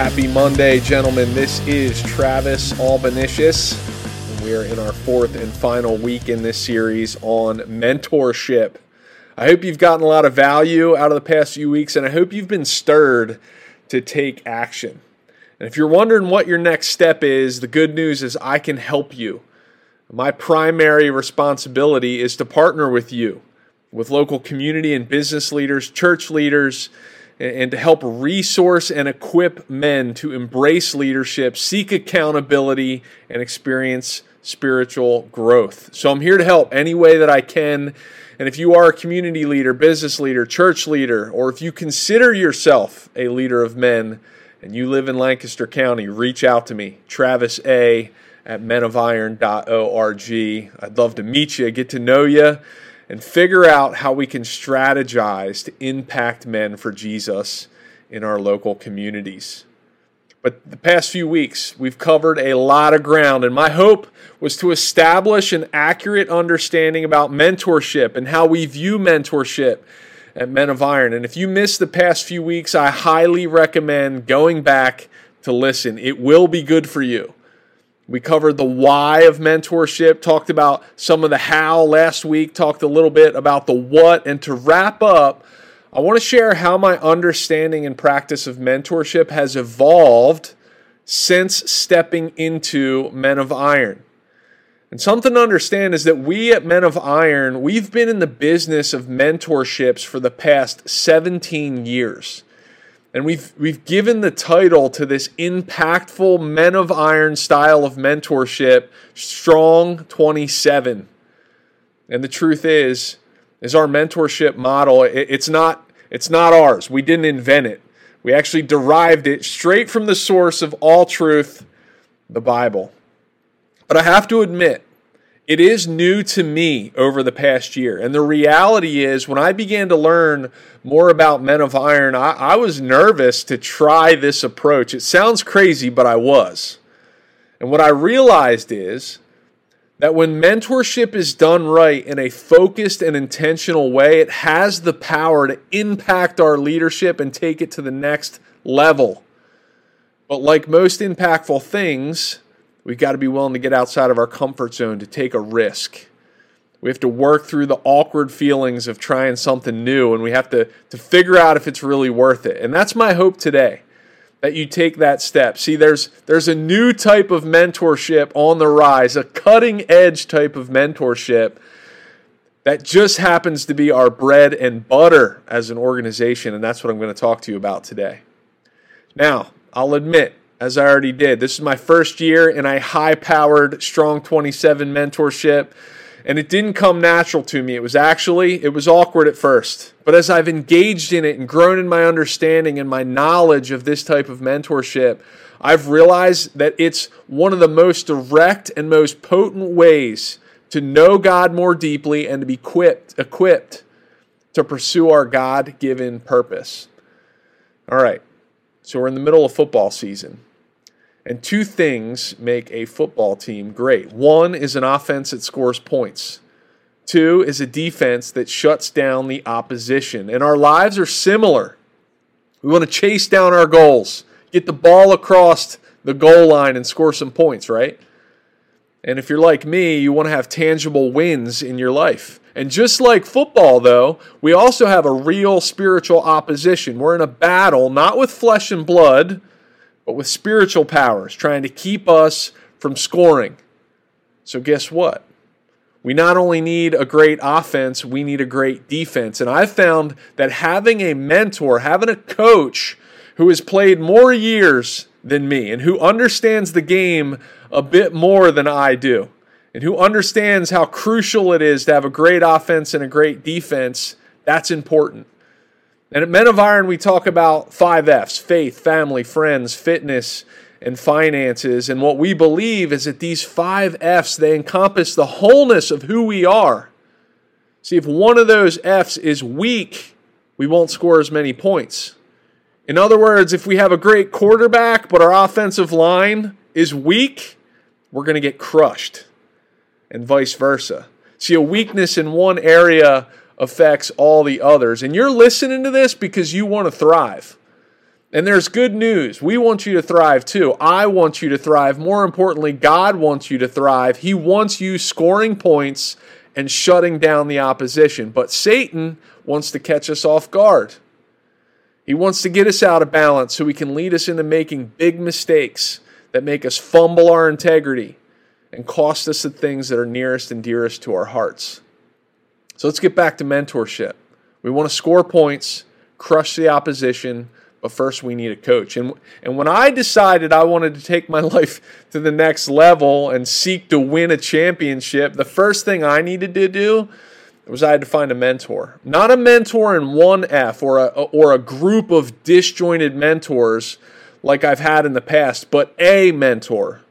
Happy Monday, gentlemen. This is Travis Albanesius, and we are in our fourth and final week in this series on mentorship. I hope you've gotten a lot of value out of the past few weeks, and I hope you've been stirred to take action. And if you're wondering what your next step is, the good news is I can help you. My primary responsibility is to partner with you, with local community and business leaders, church leaders, and to help resource and equip men to embrace leadership, seek accountability, and experience spiritual growth. So I'm here to help any way that I can. And if you are a community leader, business leader, church leader, or if you consider yourself a leader of men and you live in Lancaster County, reach out to me, Travis A at menofiron.org. I'd love to meet you, get to know you and figure out how we can strategize to impact men for Jesus in our local communities. But the past few weeks, we've covered a lot of ground, and my hope was to establish an accurate understanding about mentorship and how we view mentorship at Men of Iron. And if you missed the past few weeks, I highly recommend going back to listen. It will be good for you. We covered the why of mentorship, talked about some of the how last week, talked a little bit about the what. And to wrap up, I want to share how my understanding and practice of mentorship has evolved since stepping into Men of Iron. And something to understand is that we at Men of Iron, we've been in the business of mentorships for the past 17 years. And we've we've given the title to this impactful men of iron style of mentorship, Strong 27. And the truth is, is our mentorship model, it, it's not it's not ours. We didn't invent it. We actually derived it straight from the source of all truth, the Bible. But I have to admit, it is new to me over the past year. And the reality is, when I began to learn more about Men of Iron, I, I, was nervous to try this approach. It sounds crazy, but I was. And what I realized is that when mentorship is done right in a focused and intentional way, it has the power to impact our leadership and take it to the next level. But like most impactful things, We've got to be willing to get outside of our comfort zone to take a risk. We have to work through the awkward feelings of trying something new and we have to, to figure out if it's really worth it. And that's my hope today that you take that step. See, there's there's a new type of mentorship on the rise, a cutting edge type of mentorship that just happens to be our bread and butter as an organization, and that's what I'm going to talk to you about today. Now, I'll admit as I already did. This is my first year in a high powered Strong 27 mentorship, and it didn't come natural to me. It was actually, it was awkward at first. But as I've engaged in it and grown in my understanding and my knowledge of this type of mentorship, I've realized that it's one of the most direct and most potent ways to know God more deeply and to be equipped, equipped to pursue our God given purpose. All right, so we're in the middle of football season. And two things make a football team great one is an offense that scores points, two is a defense that shuts down the opposition. And our lives are similar. We want to chase down our goals, get the ball across the goal line, and score some points, right? And if you're like me, you want to have tangible wins in your life. And just like football, though, we also have a real spiritual opposition. We're in a battle, not with flesh and blood, but with spiritual powers trying to keep us from scoring. So, guess what? We not only need a great offense, we need a great defense. And I've found that having a mentor, having a coach who has played more years than me and who understands the game a bit more than I do, and who understands how crucial it is to have a great offense and a great defense, that's important. And at Men of Iron, we talk about five F's faith, family, friends, fitness, and finances. And what we believe is that these five F's, they encompass the wholeness of who we are. See, if one of those F's is weak, we won't score as many points. In other words, if we have a great quarterback, but our offensive line is weak, we're going to get crushed, and vice versa. See, a weakness in one area affects all the others. And you're listening to this because you want to thrive. And there's good news. We want you to thrive too. I want you to thrive. More importantly, God wants you to thrive. He wants you scoring points and shutting down the opposition. But Satan wants to catch us off guard. He wants to get us out of balance so he can lead us into making big mistakes that make us fumble our integrity and cost us the things that are nearest and dearest to our hearts. So let's get back to mentorship. We want to score points, crush the opposition, but first we need a coach. And and when I decided I wanted to take my life to the next level and seek to win a championship, the first thing I needed to do was I had to find a mentor. Not a mentor in one F or a or a group of disjointed mentors like I've had in the past, but a mentor.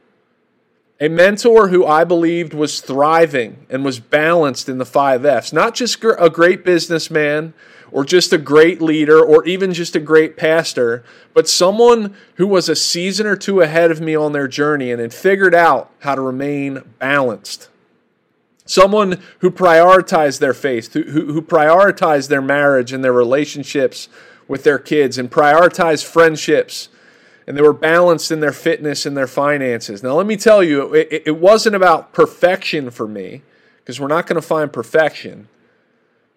A mentor who I believed was thriving and was balanced in the five F's. Not just a great businessman or just a great leader or even just a great pastor, but someone who was a season or two ahead of me on their journey and had figured out how to remain balanced. Someone who prioritized their faith, who, who, who prioritized their marriage and their relationships with their kids, and prioritized friendships and they were balanced in their fitness and their finances. Now, let me tell you, it, it wasn't about perfection for me, because we're not going to find perfection.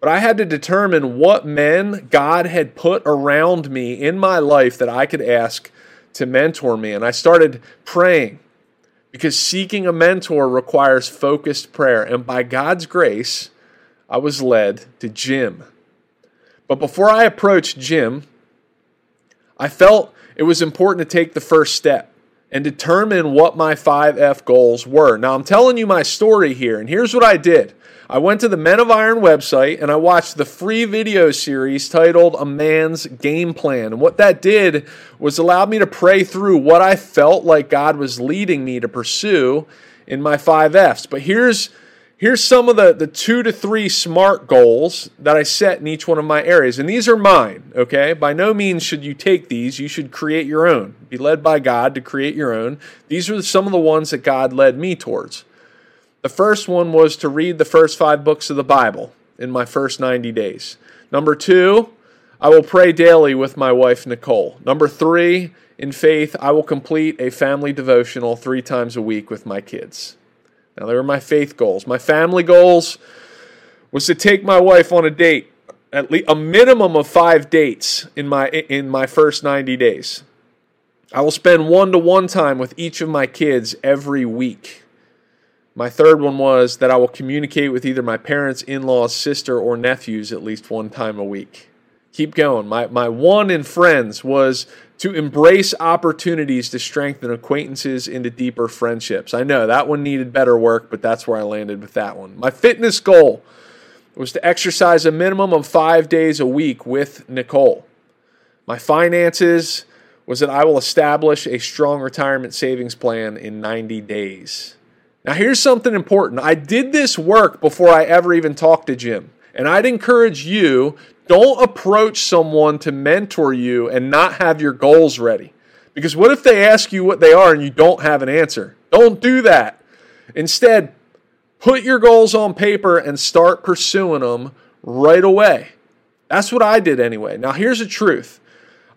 But I had to determine what men God had put around me in my life that I could ask to mentor me. And I started praying because seeking a mentor requires focused prayer. And by God's grace, I was led to Jim. But before I approached Jim, I felt it was important to take the first step and determine what my 5F goals were. Now, I'm telling you my story here, and here's what I did. I went to the Men of Iron website and I watched the free video series titled A Man's Game Plan. And what that did was allowed me to pray through what I felt like God was leading me to pursue in my 5Fs. But here's here's some of the, the two to three smart goals that I set in each one of my areas. And these are mine, okay? By no means should you take these. You should create your own. Be led by God to create your own. These are some of the ones that God led me towards. The first one was to read the first five books of the Bible in my first 90 days. Number two, I will pray daily with my wife, Nicole. Number three, in faith, I will complete a family devotional three times a week with my kids. Now, they were my faith goals. My family goals was to take my wife on a date, at least a minimum of five dates in my in my first 90 days. I will spend one to one time with each of my kids every week. My third one was that I will communicate with either my parents, in laws, sister, or nephews at least one time a week. Keep going. My, my one in friends was to embrace opportunities to strengthen acquaintances into deeper friendships. I know that one needed better work, but that's where I landed with that one. My fitness goal was to exercise a minimum of five days a week with Nicole. My finances was that I will establish a strong retirement savings plan in 90 days. Now, here's something important. I did this work before I ever even talked to Jim. And I'd encourage you don't approach someone to mentor you and not have your goals ready. Because what if they ask you what they are and you don't have an answer? Don't do that. Instead, put your goals on paper and start pursuing them right away. That's what I did anyway. Now, here's the truth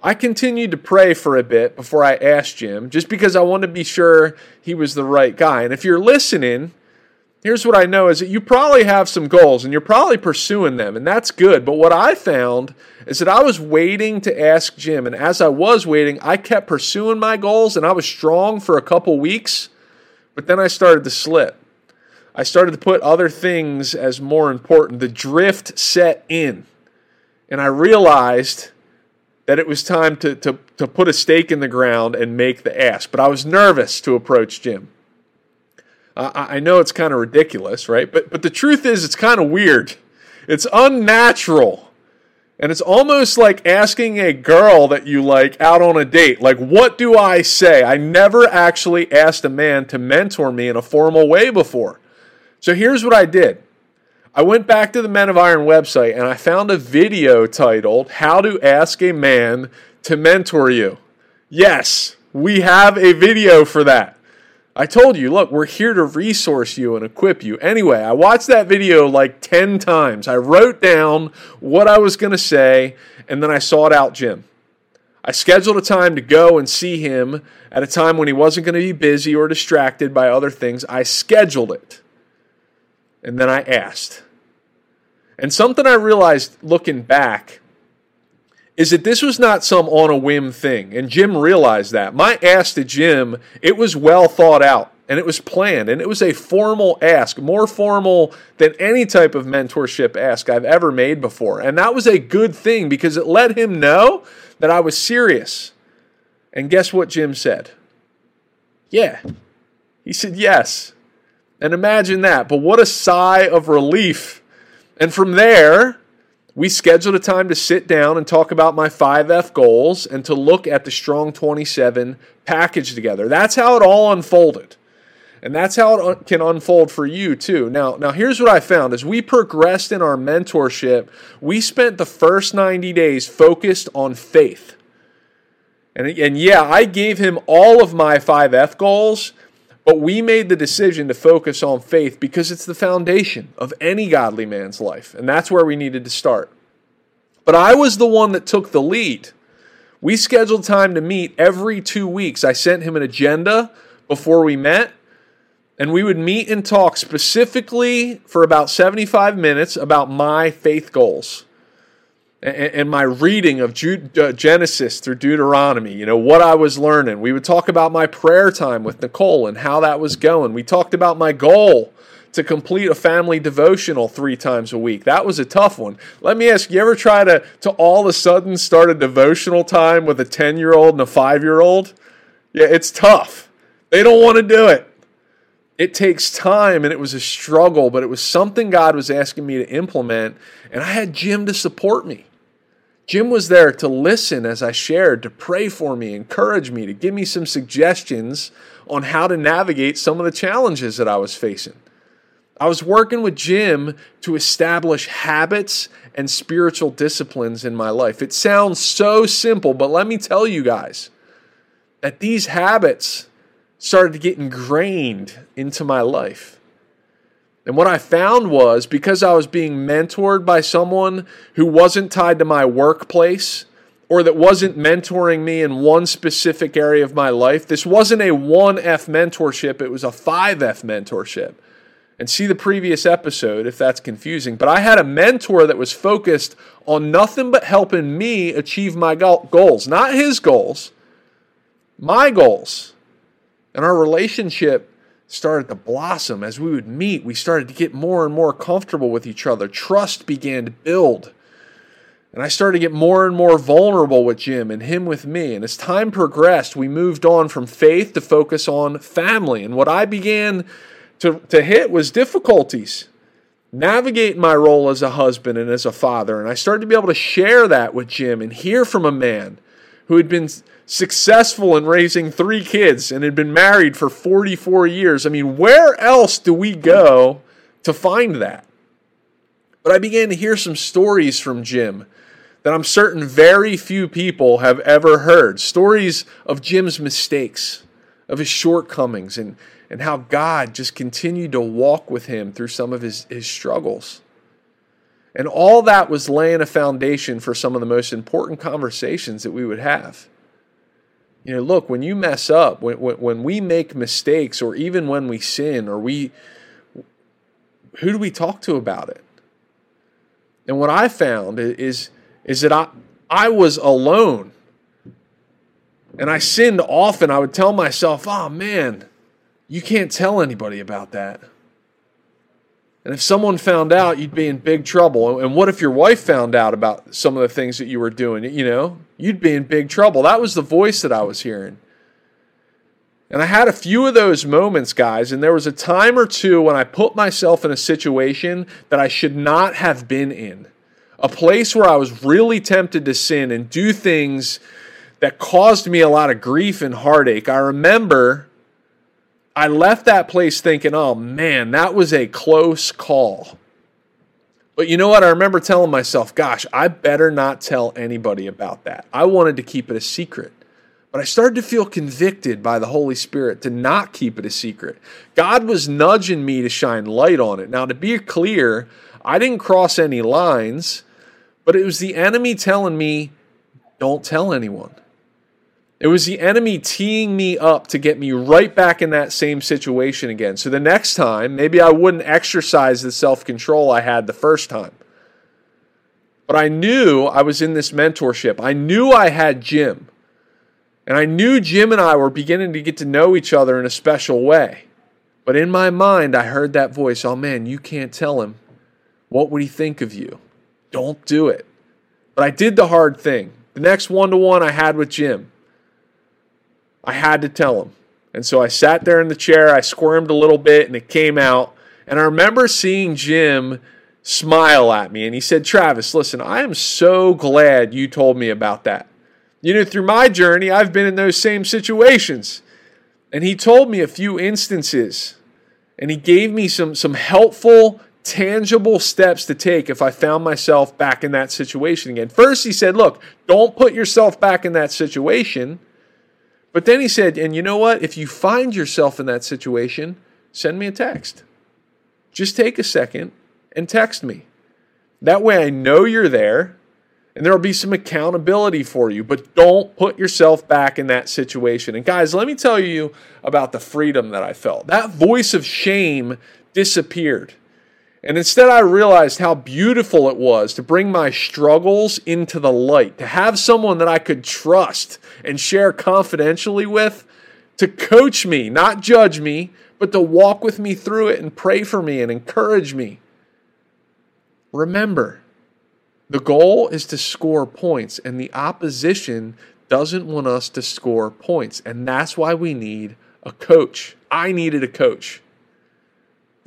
I continued to pray for a bit before I asked Jim, just because I wanted to be sure he was the right guy. And if you're listening, here's what I know is that you probably have some goals and you're probably pursuing them, and that's good. But what I found is that I was waiting to ask Jim, and as I was waiting, I kept pursuing my goals and I was strong for a couple weeks, but then I started to slip. I started to put other things as more important. The drift set in, and I realized that it was time to, to, to put a stake in the ground and make the ask. But I was nervous to approach Jim. Uh, I know it's kind of ridiculous, right? But but the truth is, it's kind of weird. It's unnatural, and it's almost like asking a girl that you like out on a date. Like, what do I say? I never actually asked a man to mentor me in a formal way before. So here's what I did. I went back to the Men of Iron website and I found a video titled How to Ask a Man to Mentor You. Yes, we have a video for that. I told you, look, we're here to resource you and equip you. Anyway, I watched that video like 10 times. I wrote down what I was going to say, and then I sought out Jim. I scheduled a time to go and see him at a time when he wasn't going to be busy or distracted by other things. I scheduled it. And then I asked. And something I realized looking back is that this was not some on a whim thing. And Jim realized that. My ask to Jim, it was well thought out and it was planned and it was a formal ask, more formal than any type of mentorship ask I've ever made before. And that was a good thing because it let him know that I was serious. And guess what Jim said? Yeah. He said yes. And imagine that. But what a sigh of relief. And from there, we scheduled a time to sit down and talk about my 5F goals and to look at the Strong 27 package together. That's how it all unfolded. And that's how it uh, can unfold for you too. Now, now here's what I found as we progressed in our mentorship, we spent the first 90 days focused on faith. And, and yeah, I gave him all of my 5F goals, but we made the decision to focus on faith because it's the foundation of any godly man's life. And that's where we needed to start. But I was the one that took the lead. We scheduled time to meet every two weeks. I sent him an agenda before we met, and we would meet and talk specifically for about 75 minutes about my faith goals and, my reading of uh, Genesis through Deuteronomy, you know, what I was learning. We would talk about my prayer time with Nicole and how that was going. We talked about my goal to complete a family devotional three times a week. That was a tough one. Let me ask you ever try to, to all of a sudden start a devotional time with a 10 year old and a five year old? Yeah, it's tough. They don't want to do it. It takes time and it was a struggle, but it was something God was asking me to implement. And I had Jim to support me. Jim was there to listen as I shared, to pray for me, encourage me, to give me some suggestions on how to navigate some of the challenges that I was facing. I was working with Jim to establish habits and spiritual disciplines in my life. It sounds so simple, but let me tell you guys that these habits started to get ingrained into my life. And what I found was because I was being mentored by someone who wasn't tied to my workplace or that wasn't mentoring me in one specific area of my life, this wasn't a 1F mentorship, it was a 5F mentorship. And see the previous episode if that's confusing. But I had a mentor that was focused on nothing but helping me achieve my goals, not his goals, my goals. And our relationship started to blossom as we would meet. We started to get more and more comfortable with each other. Trust began to build. And I started to get more and more vulnerable with Jim and him with me. And as time progressed, we moved on from faith to focus on family. And what I began to, to hit was difficulties. Navigate my role as a husband and as a father. And I started to be able to share that with Jim and hear from a man who had been successful in raising three kids and had been married for 44 years. I mean, where else do we go to find that? But I began to hear some stories from Jim that I'm certain very few people have ever heard. Stories of Jim's mistakes, of his shortcomings, and, and how God just continued to walk with him through some of his, his struggles. And all that was laying a foundation for some of the most important conversations that we would have. You know, look, when you mess up, when, when, when we make mistakes, or even when we sin, or we, who do we talk to about it? And what I found is, is that I, I was alone. And I sinned often. I would tell myself, oh man, you can't tell anybody about that. And if someone found out, you'd be in big trouble. And what if your wife found out about some of the things that you were doing? You know, you'd be in big trouble. That was the voice that I was hearing. And I had a few of those moments, guys, and there was a time or two when I put myself in a situation that I should not have been in. A place where I was really tempted to sin and do things that caused me a lot of grief and heartache. I remember I left that place thinking, oh man, that was a close call. But you know what? I remember telling myself, gosh, I better not tell anybody about that. I wanted to keep it a secret. But I started to feel convicted by the Holy Spirit to not keep it a secret. God was nudging me to shine light on it. Now, to be clear, I didn't cross any lines, but it was the enemy telling me, don't tell anyone. It was the enemy teeing me up to get me right back in that same situation again. So the next time, maybe I wouldn't exercise the self control I had the first time. But I knew I was in this mentorship. I knew I had Jim. And I knew Jim and I were beginning to get to know each other in a special way. But in my mind, I heard that voice oh man, you can't tell him. What would he think of you? Don't do it. But I did the hard thing. The next one to one I had with Jim, I had to tell him. And so I sat there in the chair, I squirmed a little bit, and it came out. And I remember seeing Jim smile at me, and he said, Travis, listen, I am so glad you told me about that. You know, through my journey, I've been in those same situations. And he told me a few instances, and he gave me some, some helpful, tangible steps to take if I found myself back in that situation again. First, he said, Look, don't put yourself back in that situation. But then he said, and you know what? If you find yourself in that situation, send me a text. Just take a second and text me. That way I know you're there and there will be some accountability for you, but don't put yourself back in that situation. And guys, let me tell you about the freedom that I felt. That voice of shame disappeared. And instead, I realized how beautiful it was to bring my struggles into the light, to have someone that I could trust and share confidentially with, to coach me, not judge me, but to walk with me through it and pray for me and encourage me. Remember, the goal is to score points, and the opposition doesn't want us to score points. And that's why we need a coach. I needed a coach.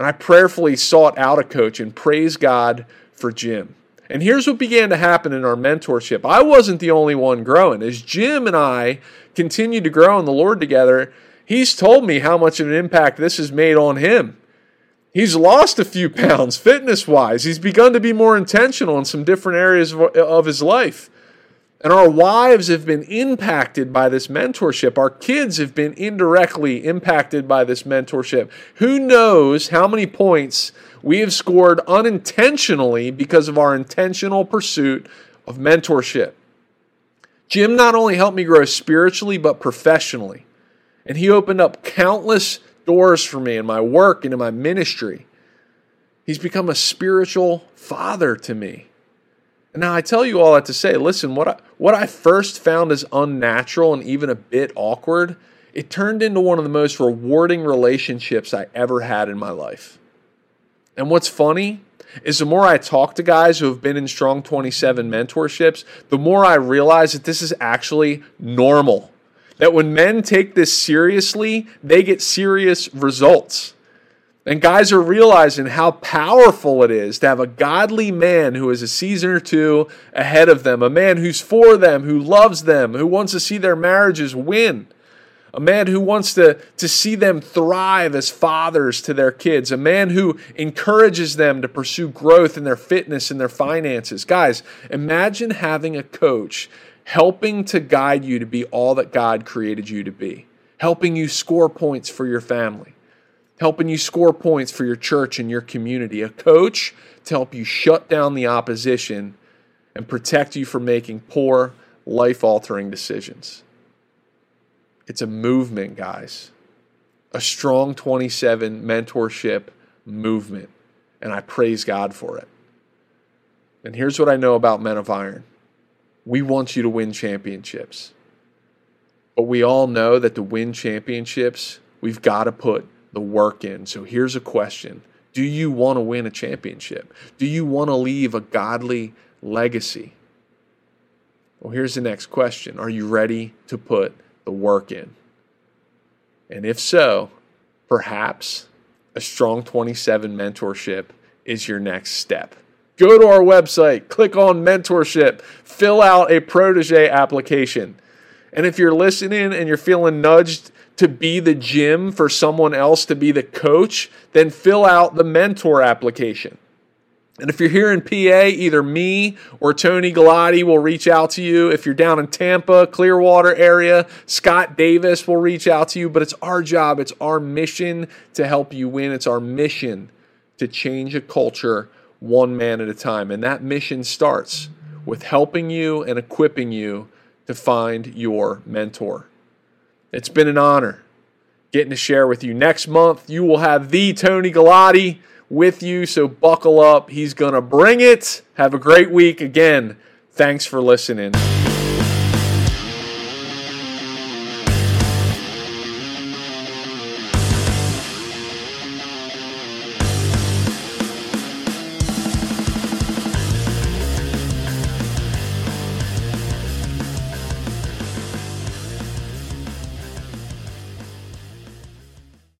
And I prayerfully sought out a coach and praise God for Jim. And here's what began to happen in our mentorship. I wasn't the only one growing. As Jim and I continued to grow in the Lord together, he's told me how much of an impact this has made on him. He's lost a few pounds fitness wise. He's begun to be more intentional in some different areas of his life. And our wives have been impacted by this mentorship. Our kids have been indirectly impacted by this mentorship. Who knows how many points we have scored unintentionally because of our intentional pursuit of mentorship? Jim not only helped me grow spiritually, but professionally. And he opened up countless doors for me in my work and in my ministry. He's become a spiritual father to me. Now I tell you all that to say, listen, what I, what I first found as unnatural and even a bit awkward, it turned into one of the most rewarding relationships I ever had in my life. And what's funny is the more I talk to guys who have been in Strong 27 mentorships, the more I realize that this is actually normal. That when men take this seriously, they get serious results. And guys are realizing how powerful it is to have a godly man who is a season or two ahead of them, a man who's for them, who loves them, who wants to see their marriages win, a man who wants to, to see them thrive as fathers to their kids, a man who encourages them to pursue growth in their fitness and their finances. Guys, imagine having a coach helping to guide you to be all that God created you to be, helping you score points for your family helping you score points for your church and your community, a coach to help you shut down the opposition and protect you from making poor, life altering decisions. It's a movement, guys. A strong 27 mentorship movement. And I praise God for it. And here's what I know about Men of Iron we want you to win championships. But we all know that to win championships, we've got to put the work in. So here's a question Do you want to win a championship? Do you want to leave a godly legacy? Well, here's the next question Are you ready to put the work in? And if so, perhaps a strong 27 mentorship is your next step. Go to our website, click on mentorship, fill out a protege application. And if you're listening and you're feeling nudged to be the Jim for someone else to be the coach, then fill out the mentor application. And if you're here in PA, either me or Tony Galati will reach out to you. If you're down in Tampa, Clearwater area, Scott Davis will reach out to you. But it's our job, it's our mission to help you win. It's our mission to change a culture one man at a time. And that mission starts with helping you and equipping you to find your mentor. It's been an honor getting to share with you. Next month, you will have the Tony Galati with you, so buckle up. He's going to bring it. Have a great week. Again, thanks for listening.